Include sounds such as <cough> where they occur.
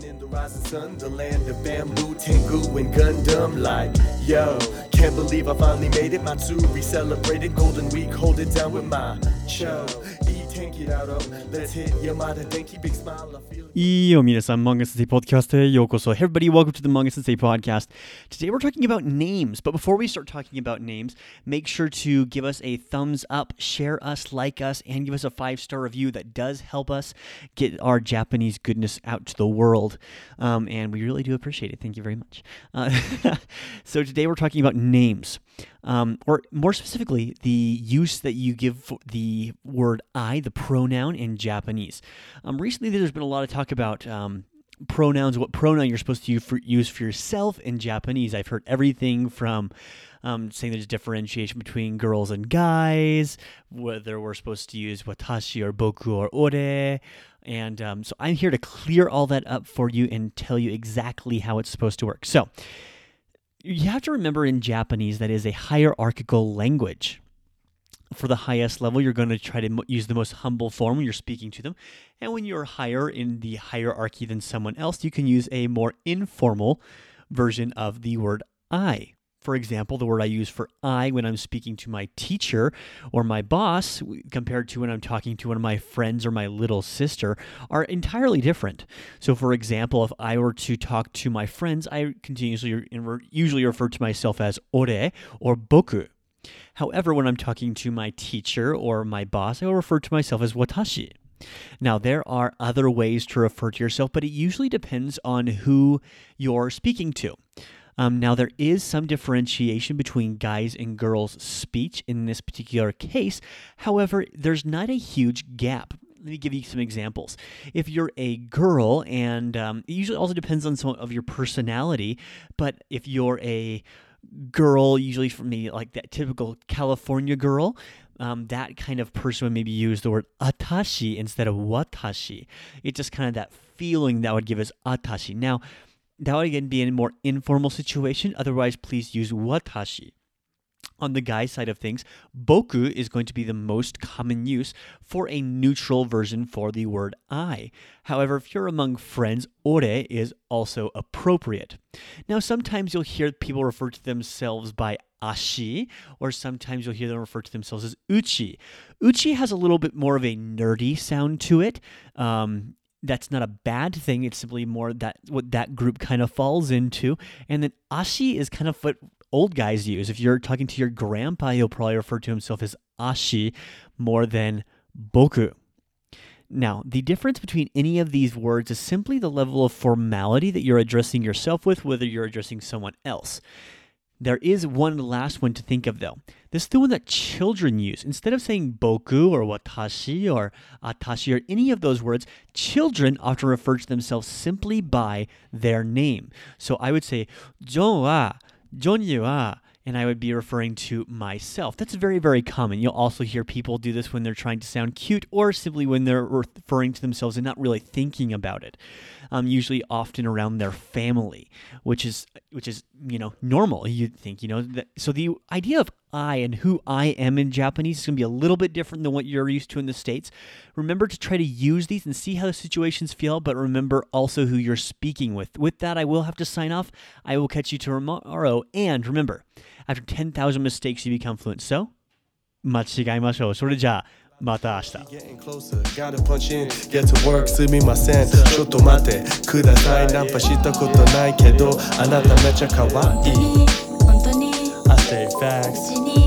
Living in the rising sun, the land of bamboo, Tengu, and Gundam. Like, yo, can't believe I finally made it. Matsuri celebrated Golden Week, hold it down with my cho. Let's Yo, minasan, Manga Sensei Podcast. Yokoso. Hey, everybody, welcome to the Manga Sensei Podcast. Today we're talking about names, but before we start talking about names, make sure to give us a thumbs up, share us, like us, and give us a five star review. That does help us get our Japanese goodness out to the world, um, and we really do appreciate it. Thank you very much. Uh, <laughs> so today we're talking about names um, or more specifically, the use that you give the word I, the pronoun in Japanese. Um, recently, there's been a lot of talk about um, pronouns, what pronoun you're supposed to use for, use for yourself in Japanese. I've heard everything from um, saying there's differentiation between girls and guys, whether we're supposed to use watashi or boku or ore. And um, so I'm here to clear all that up for you and tell you exactly how it's supposed to work. So, you have to remember in Japanese that is a hierarchical language. For the highest level, you're going to try to use the most humble form when you're speaking to them. And when you're higher in the hierarchy than someone else, you can use a more informal version of the word I. For example, the word I use for I when I'm speaking to my teacher or my boss, compared to when I'm talking to one of my friends or my little sister, are entirely different. So, for example, if I were to talk to my friends, I continuously usually refer to myself as ore or boku. However, when I'm talking to my teacher or my boss, I will refer to myself as watashi. Now, there are other ways to refer to yourself, but it usually depends on who you're speaking to. Um, now, there is some differentiation between guys and girls' speech in this particular case. However, there's not a huge gap let me give you some examples. If you're a girl, and um, it usually also depends on some of your personality, but if you're a girl, usually for me, like that typical California girl, um, that kind of person would maybe use the word atashi instead of watashi. It's just kind of that feeling that would give us atashi. Now, that would again be in a more informal situation. Otherwise, please use watashi. On the guy side of things, boku is going to be the most common use for a neutral version for the word I. However, if you're among friends, ore is also appropriate. Now, sometimes you'll hear people refer to themselves by ashi, or sometimes you'll hear them refer to themselves as uchi. Uchi has a little bit more of a nerdy sound to it. Um, that's not a bad thing. It's simply more that what that group kind of falls into. And then ashi is kind of what old guys use. If you're talking to your grandpa, he'll probably refer to himself as ashi more than boku. Now, the difference between any of these words is simply the level of formality that you're addressing yourself with, whether you're addressing someone else. There is one last one to think of though. This is the one that children use. Instead of saying boku or watashi or atashi or any of those words, children often refer to themselves simply by their name. So I would say, John wa, John wa, and I would be referring to myself. That's very, very common. You'll also hear people do this when they're trying to sound cute or simply when they're referring to themselves and not really thinking about it. Um, usually, often around their family, which is which is you know normal. You'd think you know that. So the idea of I and who I am in Japanese is going to be a little bit different than what you're used to in the states. Remember to try to use these and see how the situations feel, but remember also who you're speaking with. With that, I will have to sign off. I will catch you tomorrow, and remember. After 10,000 mistakes, you become fluent. So, 間違いましょう。それじゃあ、 また明日。Gotta punch in, get to work すみません。ちょっと待ってください。ナンパしたことないけど、あなためちゃ可愛い。本当に I stay facts.